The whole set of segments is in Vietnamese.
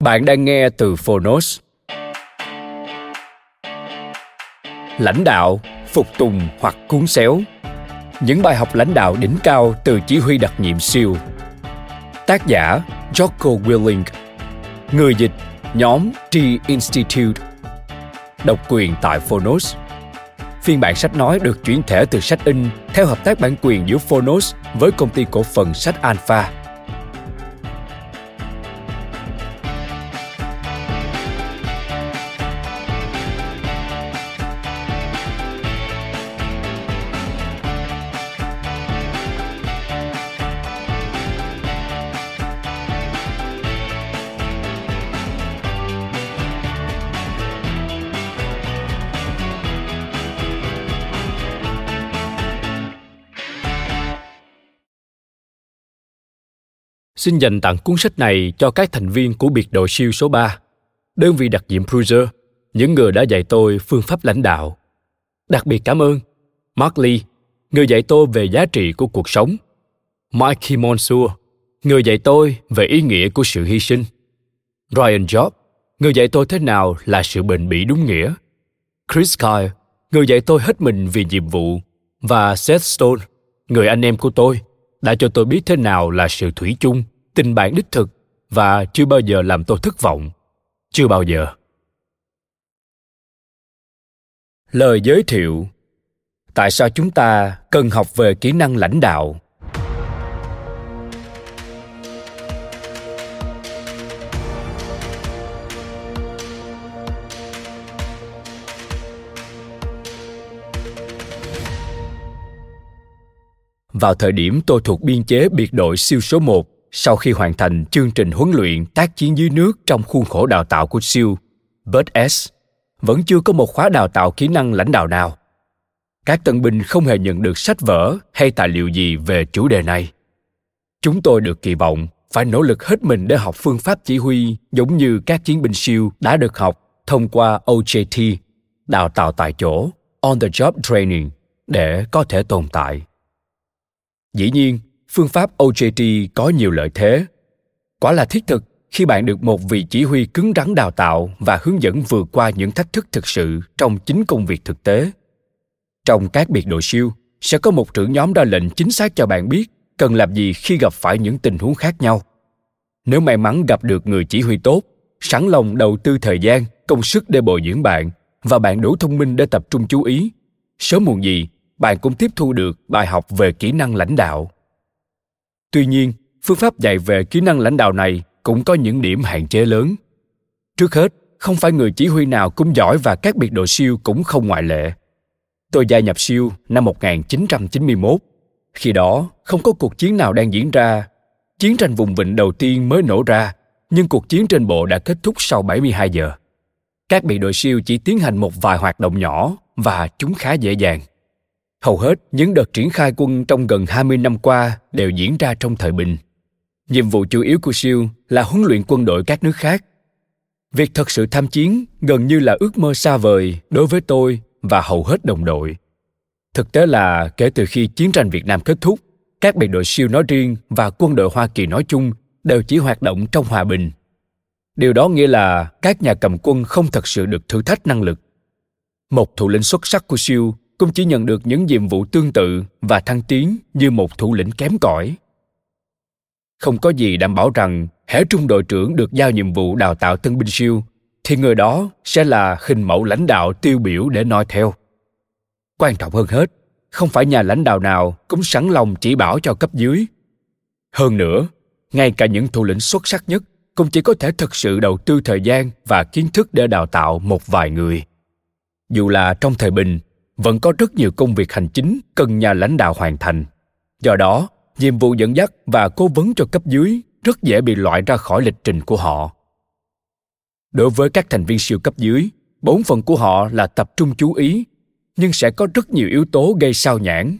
Bạn đang nghe từ Phonos. Lãnh đạo, phục tùng hoặc cuốn xéo. Những bài học lãnh đạo đỉnh cao từ chỉ huy đặc nhiệm siêu. Tác giả Jocko Willing. Người dịch nhóm T Institute. Độc quyền tại Phonos. Phiên bản sách nói được chuyển thể từ sách in theo hợp tác bản quyền giữa Phonos với công ty cổ phần sách Alpha xin dành tặng cuốn sách này cho các thành viên của biệt đội siêu số 3, đơn vị đặc nhiệm Cruiser, những người đã dạy tôi phương pháp lãnh đạo. Đặc biệt cảm ơn Mark Lee, người dạy tôi về giá trị của cuộc sống, Mikey Monsour, người dạy tôi về ý nghĩa của sự hy sinh, Ryan Job, người dạy tôi thế nào là sự bền bỉ đúng nghĩa, Chris Kyle, người dạy tôi hết mình vì nhiệm vụ, và Seth Stone, người anh em của tôi, đã cho tôi biết thế nào là sự thủy chung tình bạn đích thực và chưa bao giờ làm tôi thất vọng. Chưa bao giờ. Lời giới thiệu tại sao chúng ta cần học về kỹ năng lãnh đạo? Vào thời điểm tôi thuộc biên chế biệt đội siêu số 1, sau khi hoàn thành chương trình huấn luyện tác chiến dưới nước trong khuôn khổ đào tạo của siêu, Bird S, vẫn chưa có một khóa đào tạo kỹ năng lãnh đạo nào. Các tân binh không hề nhận được sách vở hay tài liệu gì về chủ đề này. Chúng tôi được kỳ vọng phải nỗ lực hết mình để học phương pháp chỉ huy giống như các chiến binh siêu đã được học thông qua OJT, đào tạo tại chỗ, on the job training để có thể tồn tại. Dĩ nhiên, phương pháp OJT có nhiều lợi thế. Quả là thiết thực khi bạn được một vị chỉ huy cứng rắn đào tạo và hướng dẫn vượt qua những thách thức thực sự trong chính công việc thực tế. Trong các biệt đội siêu, sẽ có một trưởng nhóm ra lệnh chính xác cho bạn biết cần làm gì khi gặp phải những tình huống khác nhau. Nếu may mắn gặp được người chỉ huy tốt, sẵn lòng đầu tư thời gian, công sức để bồi dưỡng bạn và bạn đủ thông minh để tập trung chú ý, sớm muộn gì bạn cũng tiếp thu được bài học về kỹ năng lãnh đạo tuy nhiên phương pháp dạy về kỹ năng lãnh đạo này cũng có những điểm hạn chế lớn trước hết không phải người chỉ huy nào cũng giỏi và các biệt đội siêu cũng không ngoại lệ. Tôi gia nhập siêu năm 1991. Khi đó, không có cuộc chiến nào đang diễn ra. Chiến tranh vùng vịnh đầu tiên mới nổ ra, nhưng cuộc chiến trên bộ đã kết thúc sau 72 giờ. Các biệt đội siêu chỉ tiến hành một vài hoạt động nhỏ và chúng khá dễ dàng. Hầu hết những đợt triển khai quân trong gần 20 năm qua đều diễn ra trong thời bình. Nhiệm vụ chủ yếu của siêu là huấn luyện quân đội các nước khác. Việc thật sự tham chiến gần như là ước mơ xa vời đối với tôi và hầu hết đồng đội. Thực tế là kể từ khi chiến tranh Việt Nam kết thúc, các biệt đội siêu nói riêng và quân đội Hoa Kỳ nói chung đều chỉ hoạt động trong hòa bình. Điều đó nghĩa là các nhà cầm quân không thật sự được thử thách năng lực. Một thủ lĩnh xuất sắc của siêu cũng chỉ nhận được những nhiệm vụ tương tự và thăng tiến như một thủ lĩnh kém cỏi. Không có gì đảm bảo rằng hễ trung đội trưởng được giao nhiệm vụ đào tạo tân binh siêu, thì người đó sẽ là hình mẫu lãnh đạo tiêu biểu để noi theo. Quan trọng hơn hết, không phải nhà lãnh đạo nào cũng sẵn lòng chỉ bảo cho cấp dưới. Hơn nữa, ngay cả những thủ lĩnh xuất sắc nhất cũng chỉ có thể thực sự đầu tư thời gian và kiến thức để đào tạo một vài người. Dù là trong thời bình vẫn có rất nhiều công việc hành chính cần nhà lãnh đạo hoàn thành. Do đó, nhiệm vụ dẫn dắt và cố vấn cho cấp dưới rất dễ bị loại ra khỏi lịch trình của họ. Đối với các thành viên siêu cấp dưới bổn phận của họ là tập trung chú ý, nhưng sẽ có rất nhiều yếu tố gây sao nhãn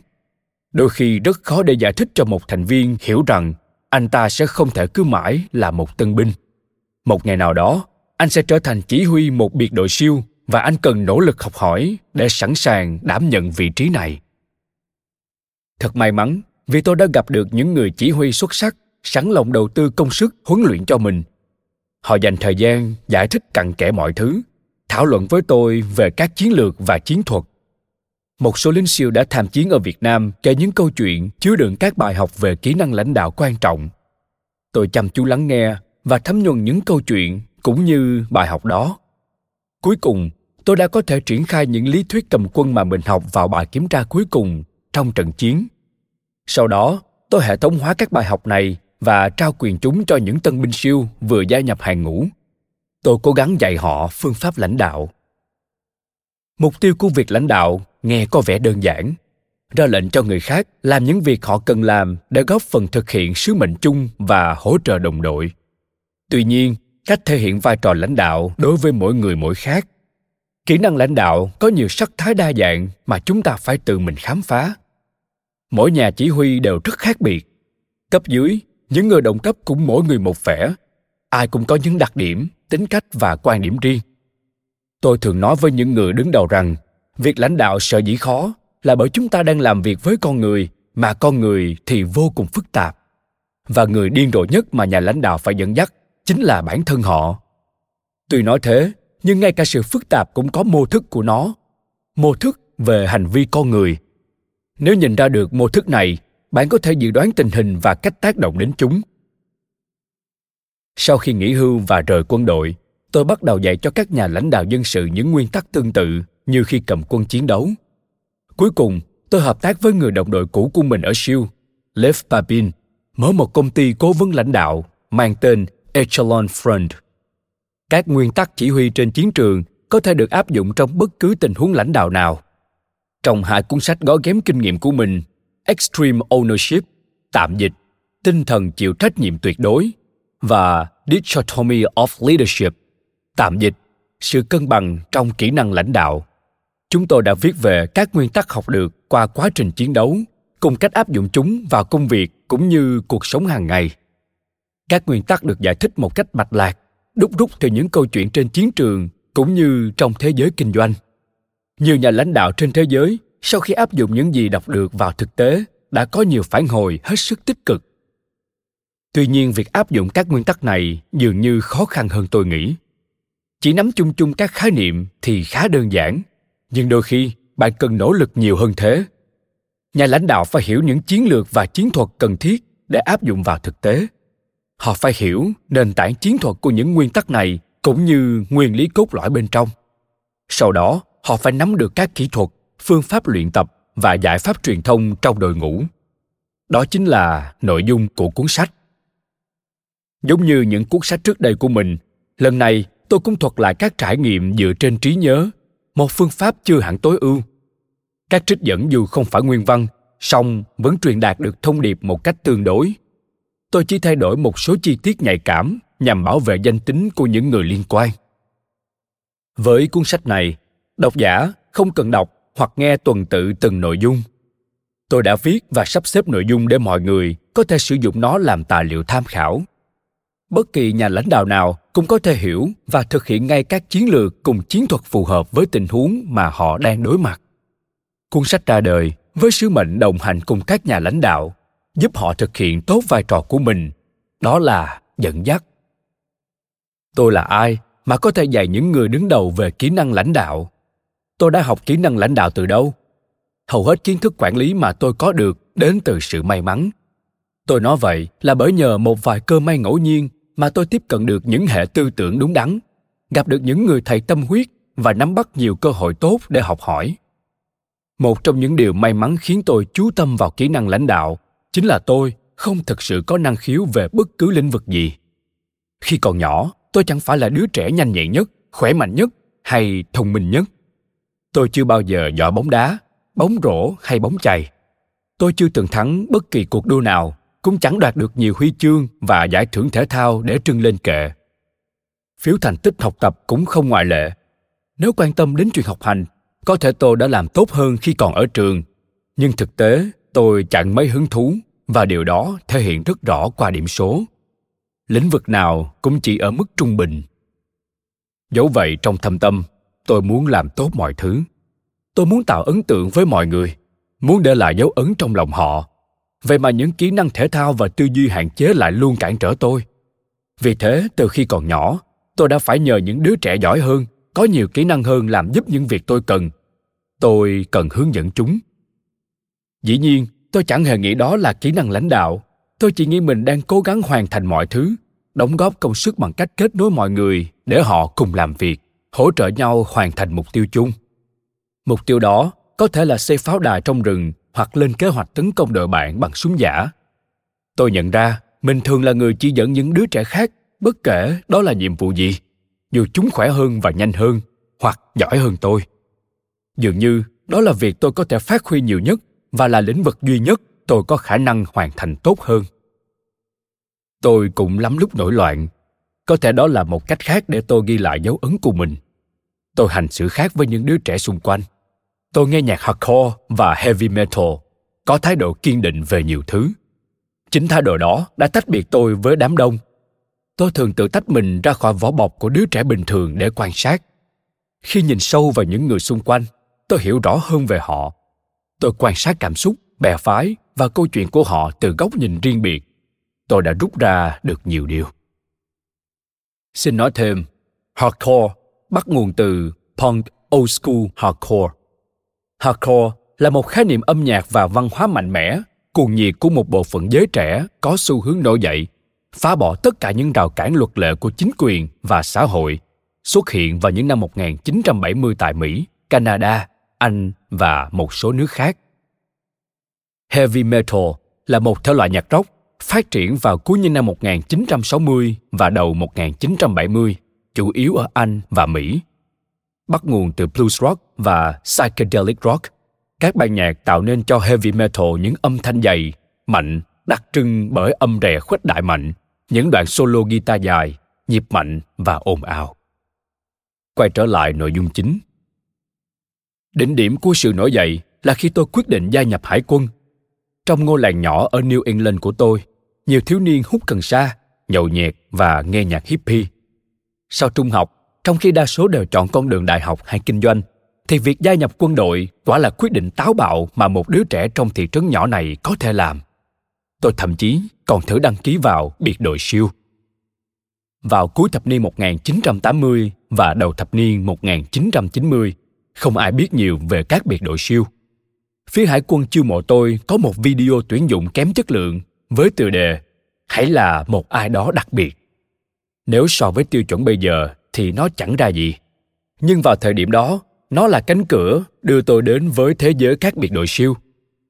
đôi khi rất khó để giải thích cho một thành viên hiểu rằng anh ta sẽ không thể cứ mãi là một tân binh. Một ngày nào đó, anh sẽ trở thành chỉ huy một biệt đội siêu và anh cần nỗ lực học hỏi để sẵn sàng đảm nhận vị trí này. Thật may mắn, vì tôi đã gặp được những người chỉ huy xuất sắc, sẵn lòng đầu tư công sức huấn luyện cho mình. Họ dành thời gian giải thích cặn kẽ mọi thứ, thảo luận với tôi về các chiến lược và chiến thuật. Một số lính siêu đã tham chiến ở việt nam kể những câu chuyện chứa đựng các bài học về kỹ năng lãnh đạo quan trọng. Tôi chăm chú lắng nghe và thấm nhuần những câu chuyện cũng như bài học đó. Cuối cùng tôi đã có thể triển khai những lý thuyết cầm quân mà mình học vào bài kiểm tra cuối cùng trong trận chiến. Sau đó, tôi hệ thống hóa các bài học này và trao quyền chúng cho những tân binh siêu vừa gia nhập hàng ngũ. Tôi cố gắng dạy họ phương pháp lãnh đạo. Mục tiêu của việc lãnh đạo nghe có vẻ đơn giản, ra lệnh cho người khác làm những việc họ cần làm để góp phần thực hiện sứ mệnh chung và hỗ trợ đồng đội. Tuy nhiên, cách thể hiện vai trò lãnh đạo đối với mỗi người mỗi khác kỹ năng lãnh đạo có nhiều sắc thái đa dạng mà chúng ta phải tự mình khám phá. Mỗi nhà chỉ huy đều rất khác biệt. Cấp dưới, những người đồng cấp cũng mỗi người một vẻ. Ai cũng có những đặc điểm, tính cách và quan điểm riêng. Tôi thường nói với những người đứng đầu rằng, việc lãnh đạo sợ dĩ khó là bởi chúng ta đang làm việc với con người mà con người thì vô cùng phức tạp. Và người điên rồ nhất mà nhà lãnh đạo phải dẫn dắt chính là bản thân họ. Tuy nói thế nhưng ngay cả sự phức tạp cũng có mô thức của nó. Mô thức về hành vi con người. Nếu nhìn ra được mô thức này, bạn có thể dự đoán tình hình và cách tác động đến chúng. Sau khi nghỉ hưu và rời quân đội, tôi bắt đầu dạy cho các nhà lãnh đạo dân sự những nguyên tắc tương tự như khi cầm quân chiến đấu. Cuối cùng, tôi hợp tác với người đồng đội cũ của mình ở siêu lev papin mở một công ty cố vấn lãnh đạo mang tên echelon front các nguyên tắc chỉ huy trên chiến trường có thể được áp dụng trong bất cứ tình huống lãnh đạo nào. Trong hai cuốn sách gói ghém kinh nghiệm của mình, extreme ownership, tạm dịch, tinh thần chịu trách nhiệm tuyệt đối, và dichotomy of leadership, tạm dịch, sự cân bằng trong kỹ năng lãnh đạo. Chúng tôi đã viết về các nguyên tắc học được qua quá trình chiến đấu, cùng cách áp dụng chúng vào công việc cũng như cuộc sống hàng ngày. Các nguyên tắc được giải thích một cách mạch lạc đúc rút từ những câu chuyện trên chiến trường cũng như trong thế giới kinh doanh. Nhiều nhà lãnh đạo trên thế giới sau khi áp dụng những gì đọc được vào thực tế đã có nhiều phản hồi hết sức tích cực. Tuy nhiên, việc áp dụng các nguyên tắc này dường như khó khăn hơn tôi nghĩ. Chỉ nắm chung chung các khái niệm thì khá đơn giản, nhưng đôi khi bạn cần nỗ lực nhiều hơn thế. Nhà lãnh đạo phải hiểu những chiến lược và chiến thuật cần thiết để áp dụng vào thực tế họ phải hiểu nền tảng chiến thuật của những nguyên tắc này cũng như nguyên lý cốt lõi bên trong. Sau đó, họ phải nắm được các kỹ thuật, phương pháp luyện tập và giải pháp truyền thông trong đội ngũ. Đó chính là nội dung của cuốn sách. Giống như những cuốn sách trước đây của mình, lần này tôi cũng thuật lại các trải nghiệm dựa trên trí nhớ, một phương pháp chưa hẳn tối ưu. Các trích dẫn dù không phải nguyên văn, song vẫn truyền đạt được thông điệp một cách tương đối tôi chỉ thay đổi một số chi tiết nhạy cảm nhằm bảo vệ danh tính của những người liên quan. Với cuốn sách này, độc giả không cần đọc hoặc nghe tuần tự từng nội dung. Tôi đã viết và sắp xếp nội dung để mọi người có thể sử dụng nó làm tài liệu tham khảo. Bất kỳ nhà lãnh đạo nào cũng có thể hiểu và thực hiện ngay các chiến lược cùng chiến thuật phù hợp với tình huống mà họ đang đối mặt. Cuốn sách ra đời với sứ mệnh đồng hành cùng các nhà lãnh đạo giúp họ thực hiện tốt vai trò của mình, đó là dẫn dắt. Tôi là ai mà có thể dạy những người đứng đầu về kỹ năng lãnh đạo? Tôi đã học kỹ năng lãnh đạo từ đâu? Hầu hết kiến thức quản lý mà tôi có được đến từ sự may mắn. Tôi nói vậy là bởi nhờ một vài cơ may ngẫu nhiên mà tôi tiếp cận được những hệ tư tưởng đúng đắn, gặp được những người thầy tâm huyết và nắm bắt nhiều cơ hội tốt để học hỏi. Một trong những điều may mắn khiến tôi chú tâm vào kỹ năng lãnh đạo chính là tôi không thực sự có năng khiếu về bất cứ lĩnh vực gì. Khi còn nhỏ, tôi chẳng phải là đứa trẻ nhanh nhẹn nhất, khỏe mạnh nhất hay thông minh nhất. Tôi chưa bao giờ giỏi bóng đá, bóng rổ hay bóng chày. Tôi chưa từng thắng bất kỳ cuộc đua nào, cũng chẳng đoạt được nhiều huy chương và giải thưởng thể thao để trưng lên kệ. Phiếu thành tích học tập cũng không ngoại lệ. Nếu quan tâm đến chuyện học hành, có thể tôi đã làm tốt hơn khi còn ở trường. Nhưng thực tế tôi chẳng mấy hứng thú, và điều đó thể hiện rất rõ qua điểm số. Lĩnh vực nào cũng chỉ ở mức trung bình. Dẫu vậy, trong thâm tâm, tôi muốn làm tốt mọi thứ. Tôi muốn tạo ấn tượng với mọi người, muốn để lại dấu ấn trong lòng họ. Vậy mà những kỹ năng thể thao và tư duy hạn chế lại luôn cản trở tôi. Vì thế, từ khi còn nhỏ, tôi đã phải nhờ những đứa trẻ giỏi hơn, có nhiều kỹ năng hơn làm giúp những việc tôi cần. Tôi cần hướng dẫn chúng dĩ nhiên, tôi chẳng hề nghĩ đó là kỹ năng lãnh đạo. Tôi chỉ nghĩ mình đang cố gắng hoàn thành mọi thứ, đóng góp công sức bằng cách kết nối mọi người để họ cùng làm việc, hỗ trợ nhau hoàn thành mục tiêu chung. Mục tiêu đó có thể là xây pháo đài trong rừng hoặc lên kế hoạch tấn công đội bạn bằng súng giả. Tôi nhận ra, mình thường là người chỉ dẫn những đứa trẻ khác, bất kể đó là nhiệm vụ gì, dù chúng khỏe hơn và nhanh hơn, hoặc giỏi hơn tôi. Dường như, đó là việc tôi có thể phát huy nhiều nhất và là lĩnh vực duy nhất tôi có khả năng hoàn thành tốt hơn. Tôi cũng lắm lúc nổi loạn. Có thể đó là một cách khác để tôi ghi lại dấu ấn của mình. Tôi hành xử khác với những đứa trẻ xung quanh. Tôi nghe nhạc hardcore và heavy metal, có thái độ kiên định về nhiều thứ. Chính thái độ đó đã tách biệt tôi với đám đông. Tôi thường tự tách mình ra khỏi vỏ bọc của đứa trẻ bình thường để quan sát. Khi nhìn sâu vào những người xung quanh, tôi hiểu rõ hơn về họ tôi quan sát cảm xúc bè phái và câu chuyện của họ từ góc nhìn riêng biệt. Tôi đã rút ra được nhiều điều. Xin nói thêm hardcore bắt nguồn từ punk old school hardcore. Hardcore là một khái niệm âm nhạc và văn hóa mạnh mẽ cuồng nhiệt của một bộ phận giới trẻ có xu hướng nổi dậy phá bỏ tất cả những rào cản luật lệ của chính quyền và xã hội xuất hiện vào những năm 1970 tại Mỹ, Canada, anh và một số nước khác. Heavy metal là một thể loại nhạc rock phát triển vào cuối những năm 1960 và đầu 1970, chủ yếu ở Anh và Mỹ. Bắt nguồn từ blues rock và psychedelic rock, các ban nhạc tạo nên cho heavy metal những âm thanh dày, mạnh, đặc trưng bởi âm rè khuếch đại mạnh, những đoạn solo guitar dài, nhịp mạnh và ồn ào. Quay trở lại nội dung chính. Đỉnh điểm của sự nổi dậy là khi tôi quyết định gia nhập hải quân. Trong ngôi làng nhỏ ở New England của tôi, nhiều thiếu niên hút cần sa, nhậu nhẹt và nghe nhạc hippie. Sau trung học, trong khi đa số đều chọn con đường đại học hay kinh doanh, thì việc gia nhập quân đội quả là quyết định táo bạo mà một đứa trẻ trong thị trấn nhỏ này có thể làm. Tôi thậm chí còn thử đăng ký vào biệt đội siêu. Vào cuối thập niên 1980 và đầu thập niên 1990, không ai biết nhiều về các biệt đội siêu. Phía hải quân chiêu mộ tôi có một video tuyển dụng kém chất lượng với tựa đề Hãy là một ai đó đặc biệt. Nếu so với tiêu chuẩn bây giờ thì nó chẳng ra gì. Nhưng vào thời điểm đó, nó là cánh cửa đưa tôi đến với thế giới các biệt đội siêu.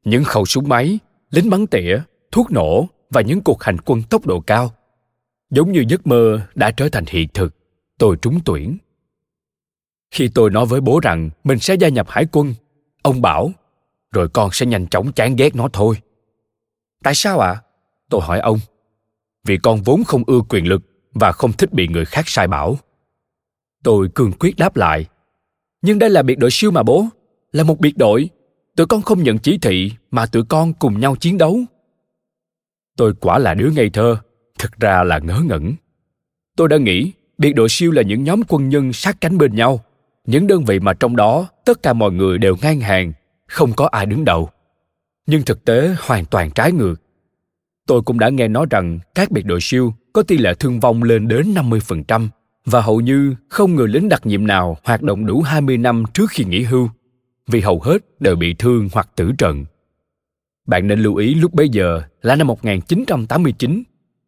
Những khẩu súng máy, lính bắn tỉa, thuốc nổ và những cuộc hành quân tốc độ cao. Giống như giấc mơ đã trở thành hiện thực, tôi trúng tuyển. Khi tôi nói với bố rằng mình sẽ gia nhập hải quân, ông bảo, rồi con sẽ nhanh chóng chán ghét nó thôi. Tại sao ạ? À? Tôi hỏi ông. Vì con vốn không ưa quyền lực và không thích bị người khác sai bảo. Tôi cương quyết đáp lại. Nhưng đây là biệt đội siêu mà bố, là một biệt đội. Tụi con không nhận chỉ thị mà tụi con cùng nhau chiến đấu. Tôi quả là đứa ngây thơ, thực ra là ngớ ngẩn. Tôi đã nghĩ biệt đội siêu là những nhóm quân nhân sát cánh bên nhau, những đơn vị mà trong đó tất cả mọi người đều ngang hàng, không có ai đứng đầu. Nhưng thực tế hoàn toàn trái ngược. Tôi cũng đã nghe nói rằng các biệt đội siêu có tỷ lệ thương vong lên đến 50% và hầu như không người lính đặc nhiệm nào hoạt động đủ 20 năm trước khi nghỉ hưu. vì hầu hết đều bị thương hoặc tử trận. Bạn nên lưu ý lúc bấy giờ là năm 1989,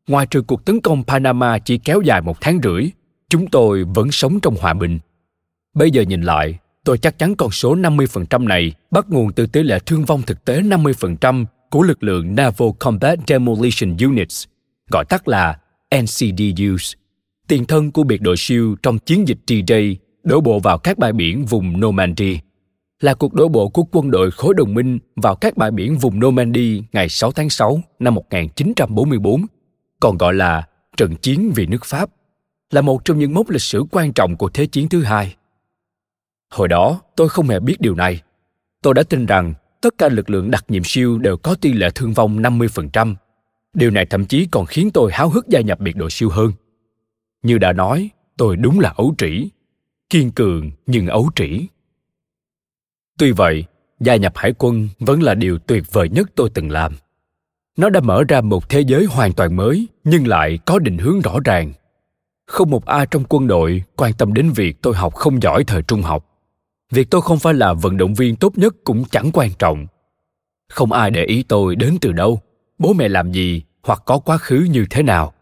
ngoài trừ cuộc tấn công Panama chỉ kéo dài một tháng rưỡi, chúng tôi vẫn sống trong hòa bình. Bây giờ nhìn lại, tôi chắc chắn con số 50% này bắt nguồn từ tỷ lệ thương vong thực tế 50% của lực lượng Naval Combat Demolition Units, gọi tắt là NCDUs, tiền thân của biệt đội siêu trong chiến dịch D-Day đổ bộ vào các bãi biển vùng Normandy, là cuộc đổ bộ của quân đội khối đồng minh vào các bãi biển vùng Normandy ngày 6 tháng 6 năm 1944, còn gọi là trận chiến vì nước Pháp, là một trong những mốc lịch sử quan trọng của Thế chiến thứ hai. Hồi đó, tôi không hề biết điều này. Tôi đã tin rằng tất cả lực lượng đặc nhiệm siêu đều có tỷ lệ thương vong 50%. Điều này thậm chí còn khiến tôi háo hức gia nhập biệt đội siêu hơn. Như đã nói, tôi đúng là ấu trĩ. Kiên cường nhưng ấu trĩ. Tuy vậy, gia nhập hải quân vẫn là điều tuyệt vời nhất tôi từng làm. Nó đã mở ra một thế giới hoàn toàn mới nhưng lại có định hướng rõ ràng. Không một ai trong quân đội quan tâm đến việc tôi học không giỏi thời trung học việc tôi không phải là vận động viên tốt nhất cũng chẳng quan trọng. Không ai để ý tôi đến từ đâu. Bố mẹ làm gì hoặc có quá khứ như thế nào.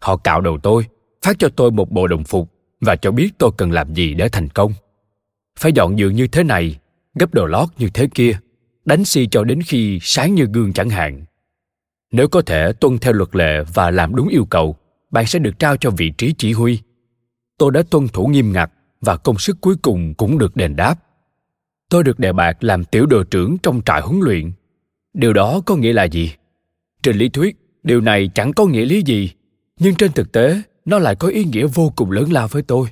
Họ cạo đầu tôi, phát cho tôi một bộ đồng phục và cho biết tôi cần làm gì để thành công. Phải dọn giường như thế này, gấp đồ lót như thế kia, đánh si cho đến khi sáng như gương chẳng hạn. Nếu có thể tuân theo luật lệ và làm đúng yêu cầu, bạn sẽ được trao cho vị trí chỉ huy. Tôi đã tuân thủ nghiêm ngặt và công sức cuối cùng cũng được đền đáp. Tôi được đề bạt làm tiểu đội trưởng trong trại huấn luyện. Điều đó có nghĩa là gì? Trên lý thuyết, điều này chẳng có nghĩa lý gì, nhưng trên thực tế, nó lại có ý nghĩa vô cùng lớn lao với tôi.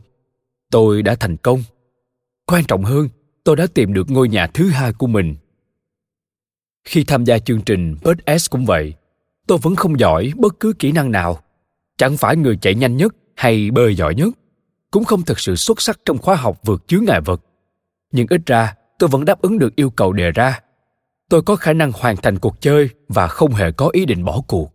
Tôi đã thành công. Quan trọng hơn, tôi đã tìm được ngôi nhà thứ hai của mình. Khi tham gia chương trình Bud S cũng vậy, tôi vẫn không giỏi bất cứ kỹ năng nào. Chẳng phải người chạy nhanh nhất hay bơi giỏi nhất cũng không thực sự xuất sắc trong khóa học vượt chướng ngại vật. Nhưng ít ra, tôi vẫn đáp ứng được yêu cầu đề ra. Tôi có khả năng hoàn thành cuộc chơi và không hề có ý định bỏ cuộc.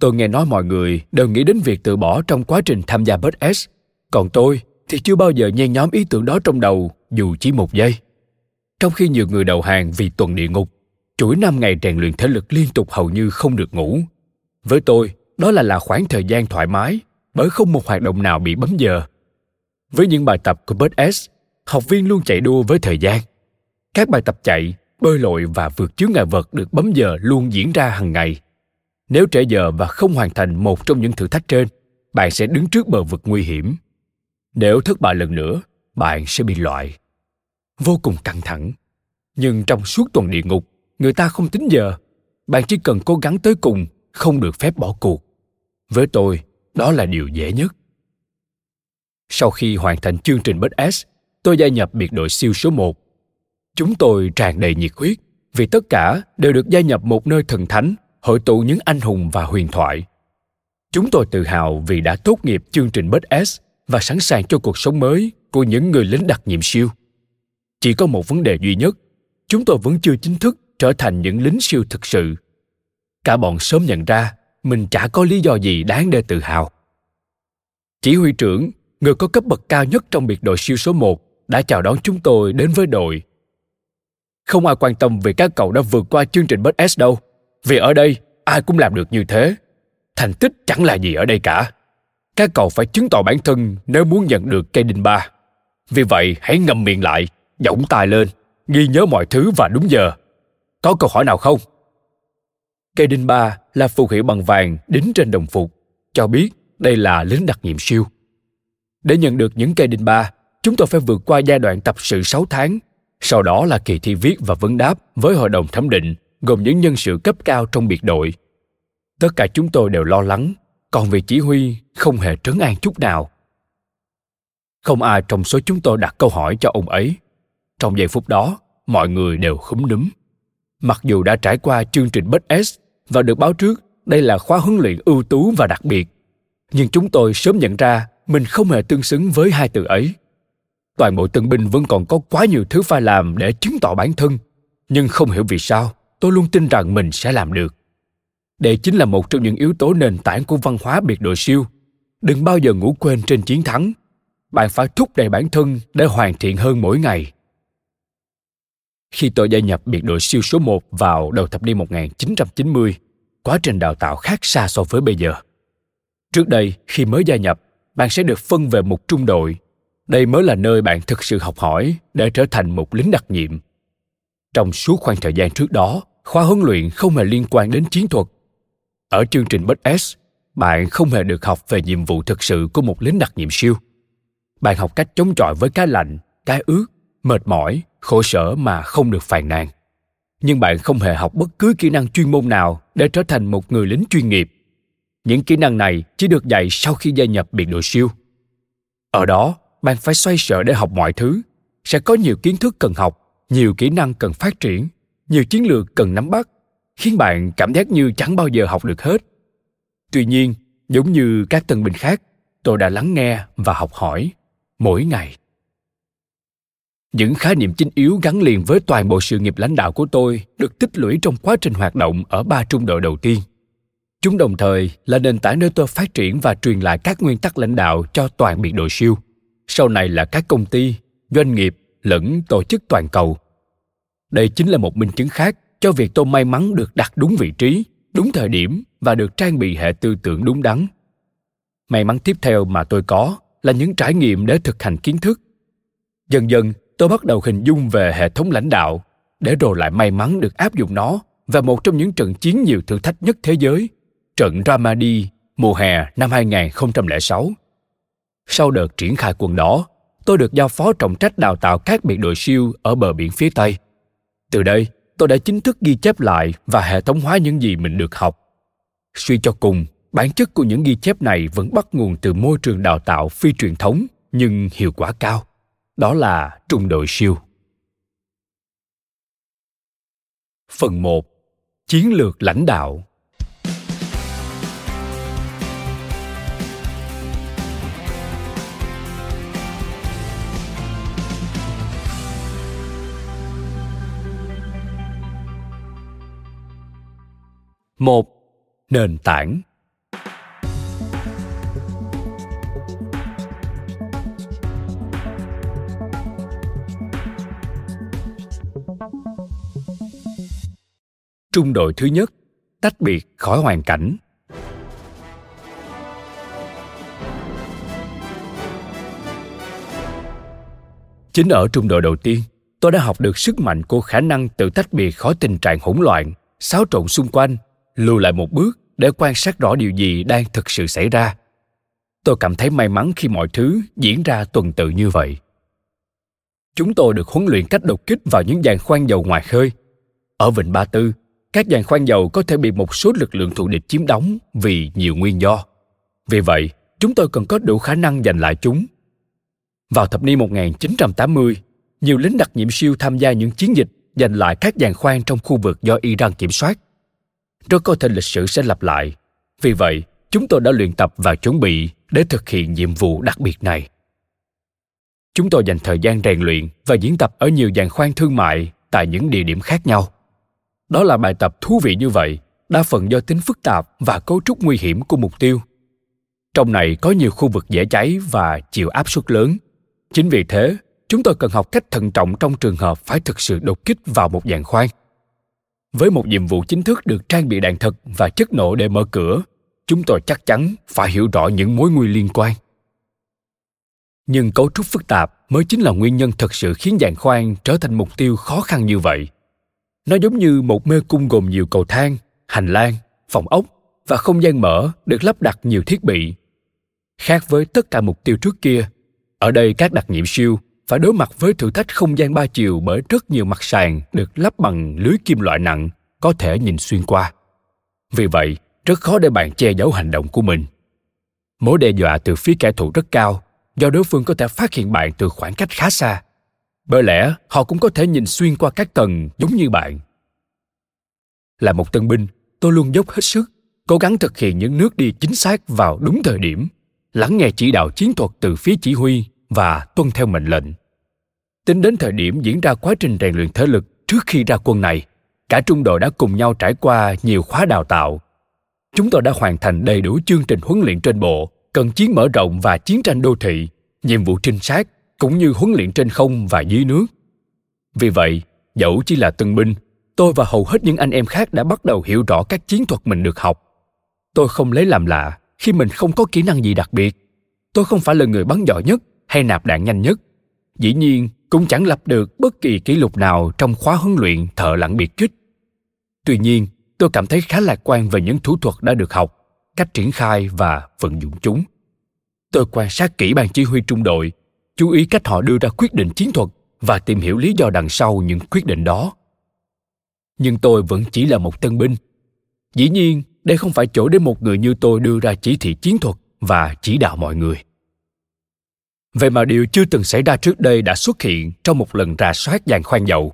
Tôi nghe nói mọi người đều nghĩ đến việc từ bỏ trong quá trình tham gia bớt s còn tôi thì chưa bao giờ nhen nhóm ý tưởng đó trong đầu, dù chỉ một giây. Trong khi nhiều người đầu hàng vì tuần địa ngục, chuỗi năm ngày rèn luyện thể lực liên tục hầu như không được ngủ. Với tôi, đó là là khoảng thời gian thoải mái bởi không một hoạt động nào bị bấm giờ. Với những bài tập của Bert S, học viên luôn chạy đua với thời gian. Các bài tập chạy, bơi lội và vượt chướng ngại vật được bấm giờ luôn diễn ra hàng ngày. Nếu trễ giờ và không hoàn thành một trong những thử thách trên, bạn sẽ đứng trước bờ vực nguy hiểm. Nếu thất bại lần nữa, bạn sẽ bị loại. Vô cùng căng thẳng. Nhưng trong suốt tuần địa ngục, người ta không tính giờ. Bạn chỉ cần cố gắng tới cùng, không được phép bỏ cuộc. Với tôi, đó là điều dễ nhất. Sau khi hoàn thành chương trình Bus S, tôi gia nhập biệt đội siêu số 1. Chúng tôi tràn đầy nhiệt huyết vì tất cả đều được gia nhập một nơi thần thánh, hội tụ những anh hùng và huyền thoại. Chúng tôi tự hào vì đã tốt nghiệp chương trình Bus S và sẵn sàng cho cuộc sống mới của những người lính đặc nhiệm siêu. Chỉ có một vấn đề duy nhất, chúng tôi vẫn chưa chính thức trở thành những lính siêu thực sự. Cả bọn sớm nhận ra mình chả có lý do gì đáng để tự hào. Chỉ huy trưởng, người có cấp bậc cao nhất trong biệt đội siêu số 1, đã chào đón chúng tôi đến với đội. Không ai quan tâm về các cậu đã vượt qua chương trình Bus S đâu, vì ở đây ai cũng làm được như thế. Thành tích chẳng là gì ở đây cả. Các cậu phải chứng tỏ bản thân nếu muốn nhận được cây đinh ba. Vì vậy, hãy ngậm miệng lại, giọng tài lên, ghi nhớ mọi thứ và đúng giờ. Có câu hỏi nào không? Cây đinh ba là phù hiệu bằng vàng đính trên đồng phục, cho biết đây là lính đặc nhiệm siêu. Để nhận được những cây đinh ba, chúng tôi phải vượt qua giai đoạn tập sự 6 tháng, sau đó là kỳ thi viết và vấn đáp với hội đồng thẩm định, gồm những nhân sự cấp cao trong biệt đội. Tất cả chúng tôi đều lo lắng, còn vị chỉ huy không hề trấn an chút nào. Không ai trong số chúng tôi đặt câu hỏi cho ông ấy. Trong giây phút đó, mọi người đều khúm núm. Mặc dù đã trải qua chương trình Bus S và được báo trước, đây là khóa huấn luyện ưu tú và đặc biệt. Nhưng chúng tôi sớm nhận ra mình không hề tương xứng với hai từ ấy. Toàn bộ tân binh vẫn còn có quá nhiều thứ phải làm để chứng tỏ bản thân, nhưng không hiểu vì sao, tôi luôn tin rằng mình sẽ làm được. Đây chính là một trong những yếu tố nền tảng của văn hóa biệt đội siêu. Đừng bao giờ ngủ quên trên chiến thắng. Bạn phải thúc đẩy bản thân để hoàn thiện hơn mỗi ngày khi tôi gia nhập biệt đội siêu số 1 vào đầu thập niên 1990, quá trình đào tạo khác xa so với bây giờ. Trước đây, khi mới gia nhập, bạn sẽ được phân về một trung đội. Đây mới là nơi bạn thực sự học hỏi để trở thành một lính đặc nhiệm. Trong suốt khoảng thời gian trước đó, khóa huấn luyện không hề liên quan đến chiến thuật. Ở chương trình Bud S, bạn không hề được học về nhiệm vụ thực sự của một lính đặc nhiệm siêu. Bạn học cách chống chọi với cái lạnh, cái ướt, mệt mỏi, khổ sở mà không được phàn nàn. Nhưng bạn không hề học bất cứ kỹ năng chuyên môn nào để trở thành một người lính chuyên nghiệp. Những kỹ năng này chỉ được dạy sau khi gia nhập biệt đội siêu. Ở đó, bạn phải xoay sở để học mọi thứ. Sẽ có nhiều kiến thức cần học, nhiều kỹ năng cần phát triển, nhiều chiến lược cần nắm bắt, khiến bạn cảm giác như chẳng bao giờ học được hết. Tuy nhiên, giống như các tân binh khác, tôi đã lắng nghe và học hỏi mỗi ngày những khái niệm chính yếu gắn liền với toàn bộ sự nghiệp lãnh đạo của tôi được tích lũy trong quá trình hoạt động ở ba trung đội đầu tiên. Chúng đồng thời là nền tảng nơi tôi phát triển và truyền lại các nguyên tắc lãnh đạo cho toàn biệt đội siêu. Sau này là các công ty, doanh nghiệp lẫn tổ chức toàn cầu. Đây chính là một minh chứng khác cho việc tôi may mắn được đặt đúng vị trí, đúng thời điểm và được trang bị hệ tư tưởng đúng đắn. May mắn tiếp theo mà tôi có là những trải nghiệm để thực hành kiến thức. Dần dần tôi bắt đầu hình dung về hệ thống lãnh đạo để rồi lại may mắn được áp dụng nó vào một trong những trận chiến nhiều thử thách nhất thế giới, trận Ramadi mùa hè năm 2006. Sau đợt triển khai quân đó, tôi được giao phó trọng trách đào tạo các biệt đội siêu ở bờ biển phía Tây. Từ đây, tôi đã chính thức ghi chép lại và hệ thống hóa những gì mình được học. Suy cho cùng, bản chất của những ghi chép này vẫn bắt nguồn từ môi trường đào tạo phi truyền thống nhưng hiệu quả cao đó là trung đội siêu. Phần 1. Chiến lược lãnh đạo một nền tảng trung đội thứ nhất, tách biệt khỏi hoàn cảnh. Chính ở trung đội đầu tiên, tôi đã học được sức mạnh của khả năng tự tách biệt khỏi tình trạng hỗn loạn, xáo trộn xung quanh, lùi lại một bước để quan sát rõ điều gì đang thực sự xảy ra. Tôi cảm thấy may mắn khi mọi thứ diễn ra tuần tự như vậy. Chúng tôi được huấn luyện cách đột kích vào những giàn khoan dầu ngoài khơi. Ở vịnh ba tư các giàn khoan dầu có thể bị một số lực lượng thù địch chiếm đóng vì nhiều nguyên do. Vì vậy, chúng tôi cần có đủ khả năng giành lại chúng. Vào thập niên 1980, nhiều lính đặc nhiệm siêu tham gia những chiến dịch giành lại các giàn khoan trong khu vực do Iran kiểm soát. Rất có thể lịch sử sẽ lặp lại. Vì vậy, chúng tôi đã luyện tập và chuẩn bị để thực hiện nhiệm vụ đặc biệt này. Chúng tôi dành thời gian rèn luyện và diễn tập ở nhiều giàn khoan thương mại tại những địa điểm khác nhau đó là bài tập thú vị như vậy, đa phần do tính phức tạp và cấu trúc nguy hiểm của mục tiêu. Trong này có nhiều khu vực dễ cháy và chịu áp suất lớn. Chính vì thế, chúng tôi cần học cách thận trọng trong trường hợp phải thực sự đột kích vào một dạng khoan. Với một nhiệm vụ chính thức được trang bị đạn thật và chất nổ để mở cửa, chúng tôi chắc chắn phải hiểu rõ những mối nguy liên quan. Nhưng cấu trúc phức tạp mới chính là nguyên nhân thực sự khiến dạng khoan trở thành mục tiêu khó khăn như vậy nó giống như một mê cung gồm nhiều cầu thang, hành lang, phòng ốc và không gian mở được lắp đặt nhiều thiết bị. Khác với tất cả mục tiêu trước kia, ở đây các đặc nhiệm siêu phải đối mặt với thử thách không gian ba chiều bởi rất nhiều mặt sàn được lắp bằng lưới kim loại nặng có thể nhìn xuyên qua. Vì vậy, rất khó để bạn che giấu hành động của mình. Mối đe dọa từ phía kẻ thù rất cao do đối phương có thể phát hiện bạn từ khoảng cách khá xa bởi lẽ, họ cũng có thể nhìn xuyên qua các tầng giống như bạn. Là một tân binh, tôi luôn dốc hết sức, cố gắng thực hiện những nước đi chính xác vào đúng thời điểm, lắng nghe chỉ đạo chiến thuật từ phía chỉ huy và tuân theo mệnh lệnh. Tính đến thời điểm diễn ra quá trình rèn luyện thể lực trước khi ra quân này, cả trung đội đã cùng nhau trải qua nhiều khóa đào tạo. Chúng tôi đã hoàn thành đầy đủ chương trình huấn luyện trên bộ, cần chiến mở rộng và chiến tranh đô thị, nhiệm vụ trinh sát cũng như huấn luyện trên không và dưới nước. Vì vậy, dẫu chỉ là tân binh tôi và hầu hết những anh em khác đã bắt đầu hiểu rõ các chiến thuật mình được học. Tôi không lấy làm lạ khi mình không có kỹ năng gì đặc biệt. Tôi không phải là người bắn giỏi nhất hay nạp đạn nhanh nhất. Dĩ nhiên cũng chẳng lập được bất kỳ kỷ lục nào trong khóa huấn luyện thợ lặn biệt kích. Tuy nhiên tôi cảm thấy khá lạc quan về những thủ thuật đã được học cách triển khai và vận dụng chúng. Tôi quan sát kỹ ban chỉ huy trung đội chú ý cách họ đưa ra quyết định chiến thuật và tìm hiểu lý do đằng sau những quyết định đó. Nhưng tôi vẫn chỉ là một tân binh. Dĩ nhiên, đây không phải chỗ để một người như tôi đưa ra chỉ thị chiến thuật và chỉ đạo mọi người. Vậy mà điều chưa từng xảy ra trước đây đã xuất hiện trong một lần rà soát giàn khoan dầu.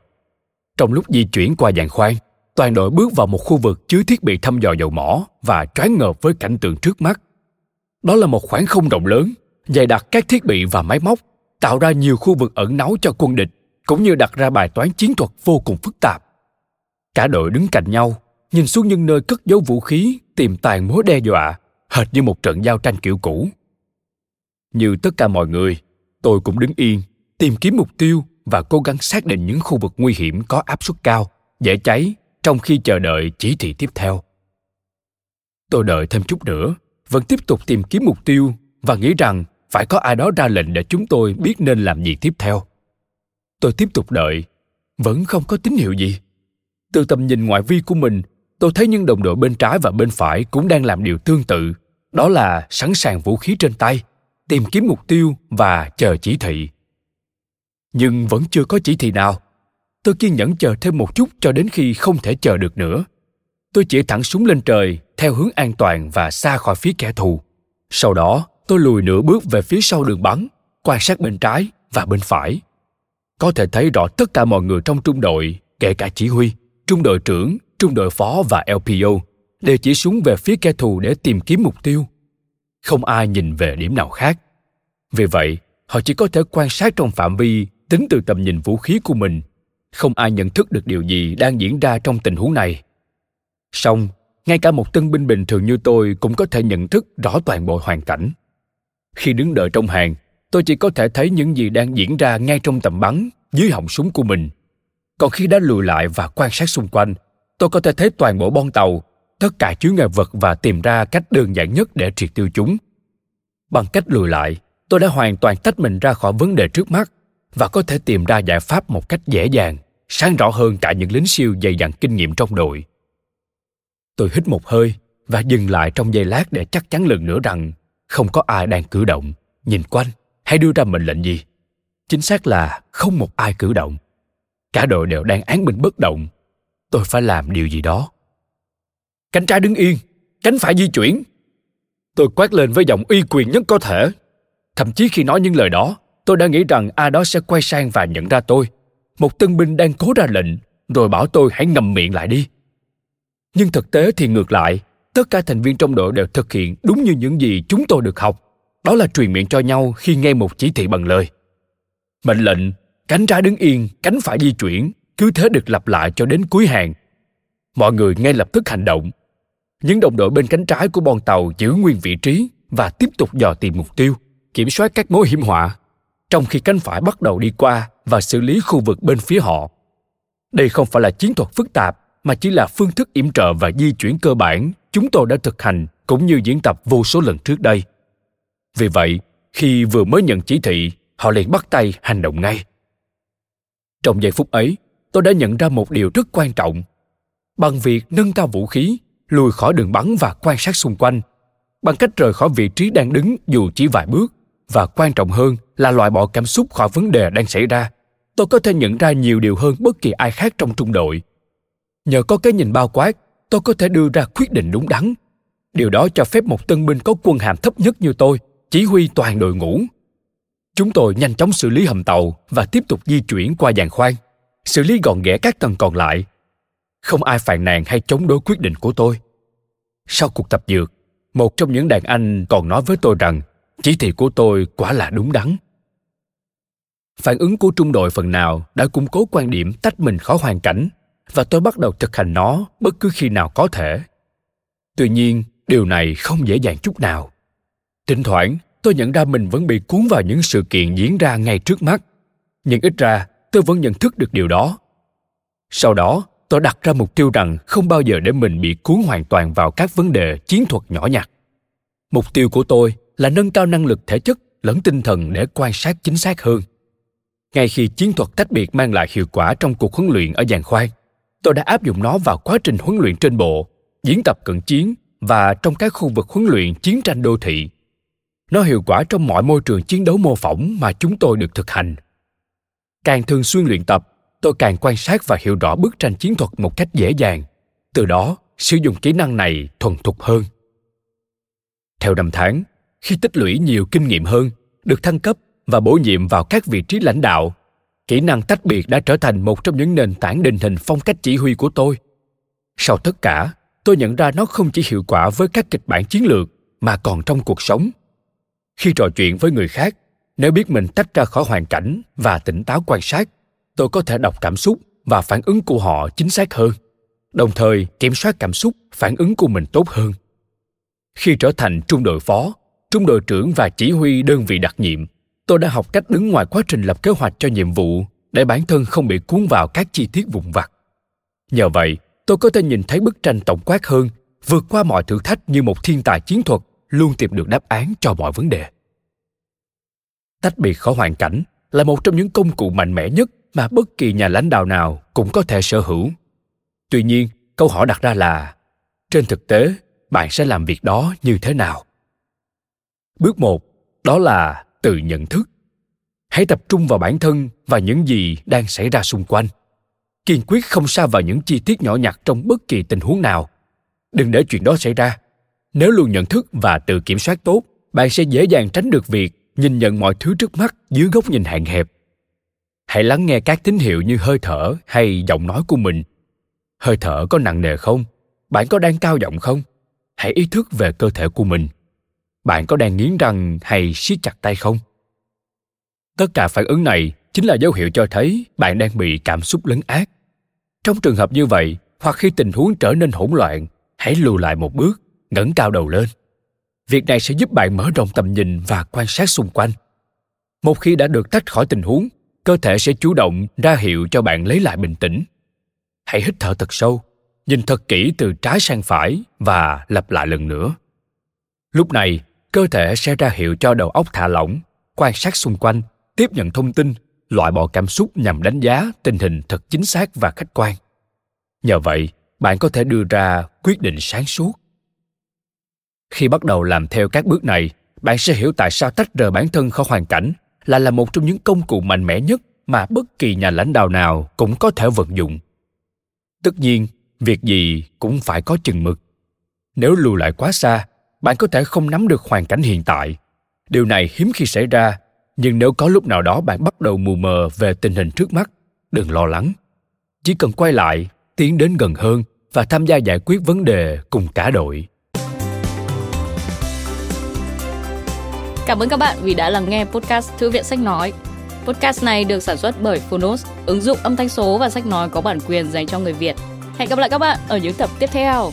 Trong lúc di chuyển qua giàn khoan, toàn đội bước vào một khu vực chứa thiết bị thăm dò dầu mỏ và choáng ngợp với cảnh tượng trước mắt. Đó là một khoảng không rộng lớn, dày đặc các thiết bị và máy móc tạo ra nhiều khu vực ẩn náu cho quân địch, cũng như đặt ra bài toán chiến thuật vô cùng phức tạp. Cả đội đứng cạnh nhau, nhìn xuống những nơi cất giấu vũ khí, tìm tàng mối đe dọa, hệt như một trận giao tranh kiểu cũ. Như tất cả mọi người, tôi cũng đứng yên, tìm kiếm mục tiêu và cố gắng xác định những khu vực nguy hiểm có áp suất cao, dễ cháy trong khi chờ đợi chỉ thị tiếp theo. Tôi đợi thêm chút nữa, vẫn tiếp tục tìm kiếm mục tiêu và nghĩ rằng phải có ai đó ra lệnh để chúng tôi biết nên làm gì tiếp theo. Tôi tiếp tục đợi, vẫn không có tín hiệu gì. Từ tầm nhìn ngoại vi của mình, tôi thấy những đồng đội bên trái và bên phải cũng đang làm điều tương tự. Đó là sẵn sàng vũ khí trên tay, tìm kiếm mục tiêu và chờ chỉ thị. Nhưng vẫn chưa có chỉ thị nào. Tôi kiên nhẫn chờ thêm một chút cho đến khi không thể chờ được nữa. Tôi chỉ thẳng súng lên trời, theo hướng an toàn và xa khỏi phía kẻ thù. Sau đó tôi lùi nửa bước về phía sau đường bắn, quan sát bên trái và bên phải. Có thể thấy rõ tất cả mọi người trong trung đội, kể cả chỉ huy, trung đội trưởng, trung đội phó và lpo đều chỉ súng về phía kẻ thù để tìm kiếm mục tiêu. Không ai nhìn về điểm nào khác. Vì vậy, họ chỉ có thể quan sát trong phạm vi, tính từ tầm nhìn vũ khí của mình. Không ai nhận thức được điều gì đang diễn ra trong tình huống này. Song ngay cả một tân binh bình thường như tôi cũng có thể nhận thức rõ toàn bộ hoàn cảnh khi đứng đợi trong hàng, tôi chỉ có thể thấy những gì đang diễn ra ngay trong tầm bắn, dưới họng súng của mình. Còn khi đã lùi lại và quan sát xung quanh, tôi có thể thấy toàn bộ bon tàu, tất cả chứa ngại vật và tìm ra cách đơn giản nhất để triệt tiêu chúng. Bằng cách lùi lại, tôi đã hoàn toàn tách mình ra khỏi vấn đề trước mắt và có thể tìm ra giải pháp một cách dễ dàng, sáng rõ hơn cả những lính siêu dày dặn kinh nghiệm trong đội. Tôi hít một hơi và dừng lại trong giây lát để chắc chắn lần nữa rằng không có ai đang cử động. Nhìn quanh hay đưa ra mệnh lệnh gì? Chính xác là không một ai cử động. Cả đội đều đang án binh bất động. Tôi phải làm điều gì đó? Cánh trái đứng yên, cánh phải di chuyển. Tôi quát lên với giọng uy quyền nhất có thể. Thậm chí khi nói những lời đó, tôi đã nghĩ rằng ai đó sẽ quay sang và nhận ra tôi. Một tân binh đang cố ra lệnh, rồi bảo tôi hãy ngậm miệng lại đi. Nhưng thực tế thì ngược lại tất cả thành viên trong đội đều thực hiện đúng như những gì chúng tôi được học. Đó là truyền miệng cho nhau khi nghe một chỉ thị bằng lời. Mệnh lệnh, cánh trái đứng yên, cánh phải di chuyển, cứ thế được lặp lại cho đến cuối hàng. Mọi người ngay lập tức hành động. Những đồng đội bên cánh trái của bon tàu giữ nguyên vị trí và tiếp tục dò tìm mục tiêu, kiểm soát các mối hiểm họa, trong khi cánh phải bắt đầu đi qua và xử lý khu vực bên phía họ. Đây không phải là chiến thuật phức tạp, mà chỉ là phương thức yểm trợ và di chuyển cơ bản chúng tôi đã thực hành cũng như diễn tập vô số lần trước đây. Vì vậy, khi vừa mới nhận chỉ thị, họ liền bắt tay hành động ngay. Trong giây phút ấy, tôi đã nhận ra một điều rất quan trọng. Bằng việc nâng cao vũ khí, lùi khỏi đường bắn và quan sát xung quanh, bằng cách rời khỏi vị trí đang đứng dù chỉ vài bước, và quan trọng hơn là loại bỏ cảm xúc khỏi vấn đề đang xảy ra, tôi có thể nhận ra nhiều điều hơn bất kỳ ai khác trong trung đội. Nhờ có cái nhìn bao quát tôi có thể đưa ra quyết định đúng đắn. Điều đó cho phép một tân binh có quân hàm thấp nhất như tôi chỉ huy toàn đội ngũ. Chúng tôi nhanh chóng xử lý hầm tàu và tiếp tục di chuyển qua giàn khoan, xử lý gọn ghẽ các tầng còn lại. Không ai phàn nàn hay chống đối quyết định của tôi. Sau cuộc tập dược một trong những đàn anh còn nói với tôi rằng chỉ thị của tôi quả là đúng đắn. Phản ứng của trung đội phần nào đã củng cố quan điểm tách mình khỏi hoàn cảnh và tôi bắt đầu thực hành nó bất cứ khi nào có thể tuy nhiên điều này không dễ dàng chút nào thỉnh thoảng tôi nhận ra mình vẫn bị cuốn vào những sự kiện diễn ra ngay trước mắt nhưng ít ra tôi vẫn nhận thức được điều đó Sau đó, tôi đặt ra mục tiêu rằng không bao giờ để mình bị cuốn hoàn toàn vào các vấn đề chiến thuật nhỏ nhặt. Mục tiêu của tôi là nâng cao năng lực thể chất lẫn tinh thần để quan sát chính xác hơn. Ngay khi chiến thuật tách biệt mang lại hiệu quả trong cuộc huấn luyện ở giàn khoan, tôi đã áp dụng nó vào quá trình huấn luyện trên bộ, diễn tập cận chiến và trong các khu vực huấn luyện chiến tranh đô thị. Nó hiệu quả trong mọi môi trường chiến đấu mô phỏng mà chúng tôi được thực hành. Càng thường xuyên luyện tập, tôi càng quan sát và hiểu rõ bức tranh chiến thuật một cách dễ dàng. Từ đó, sử dụng kỹ năng này thuần thục hơn. Theo năm tháng, khi tích lũy nhiều kinh nghiệm hơn, được thăng cấp và bổ nhiệm vào các vị trí lãnh đạo, kỹ năng tách biệt đã trở thành một trong những nền tảng định hình phong cách chỉ huy của tôi. Sau tất cả, tôi nhận ra nó không chỉ hiệu quả với các kịch bản chiến lược mà còn trong cuộc sống. Khi trò chuyện với người khác, nếu biết mình tách ra khỏi hoàn cảnh và tỉnh táo quan sát, tôi có thể đọc cảm xúc và phản ứng của họ chính xác hơn, đồng thời kiểm soát cảm xúc, phản ứng của mình tốt hơn. Khi trở thành trung đội phó, trung đội trưởng và chỉ huy đơn vị đặc nhiệm, tôi đã học cách đứng ngoài quá trình lập kế hoạch cho nhiệm vụ để bản thân không bị cuốn vào các chi tiết vụn vặt. Nhờ vậy, tôi có thể nhìn thấy bức tranh tổng quát hơn, vượt qua mọi thử thách như một thiên tài chiến thuật luôn tìm được đáp án cho mọi vấn đề. Tách biệt khỏi hoàn cảnh là một trong những công cụ mạnh mẽ nhất mà bất kỳ nhà lãnh đạo nào cũng có thể sở hữu. Tuy nhiên, câu hỏi đặt ra là trên thực tế, bạn sẽ làm việc đó như thế nào? Bước một, đó là tự nhận thức. Hãy tập trung vào bản thân và những gì đang xảy ra xung quanh. Kiên quyết không xa vào những chi tiết nhỏ nhặt trong bất kỳ tình huống nào. Đừng để chuyện đó xảy ra. Nếu luôn nhận thức và tự kiểm soát tốt, bạn sẽ dễ dàng tránh được việc nhìn nhận mọi thứ trước mắt dưới góc nhìn hạn hẹp. Hãy lắng nghe các tín hiệu như hơi thở hay giọng nói của mình. Hơi thở có nặng nề không? Bạn có đang cao giọng không? Hãy ý thức về cơ thể của mình bạn có đang nghiến răng hay siết chặt tay không? Tất cả phản ứng này chính là dấu hiệu cho thấy bạn đang bị cảm xúc lấn át. Trong trường hợp như vậy, hoặc khi tình huống trở nên hỗn loạn, hãy lùi lại một bước, ngẩng cao đầu lên. Việc này sẽ giúp bạn mở rộng tầm nhìn và quan sát xung quanh. Một khi đã được tách khỏi tình huống, cơ thể sẽ chủ động ra hiệu cho bạn lấy lại bình tĩnh. Hãy hít thở thật sâu, nhìn thật kỹ từ trái sang phải và lặp lại lần nữa. Lúc này cơ thể sẽ ra hiệu cho đầu óc thả lỏng, quan sát xung quanh, tiếp nhận thông tin, loại bỏ cảm xúc nhằm đánh giá tình hình thật chính xác và khách quan. Nhờ vậy, bạn có thể đưa ra quyết định sáng suốt. Khi bắt đầu làm theo các bước này, bạn sẽ hiểu tại sao tách rời bản thân khỏi hoàn cảnh là là một trong những công cụ mạnh mẽ nhất mà bất kỳ nhà lãnh đạo nào cũng có thể vận dụng. Tất nhiên, việc gì cũng phải có chừng mực. Nếu lùi lại quá xa bạn có thể không nắm được hoàn cảnh hiện tại điều này hiếm khi xảy ra nhưng nếu có lúc nào đó bạn bắt đầu mù mờ về tình hình trước mắt đừng lo lắng chỉ cần quay lại tiến đến gần hơn và tham gia giải quyết vấn đề cùng cả đội Cảm ơn các bạn vì đã lắng nghe podcast Thư viện Sách Nói. Podcast này được sản xuất bởi Phonos, ứng dụng âm thanh số và sách nói có bản quyền dành cho người Việt. Hẹn gặp lại các bạn ở những tập tiếp theo.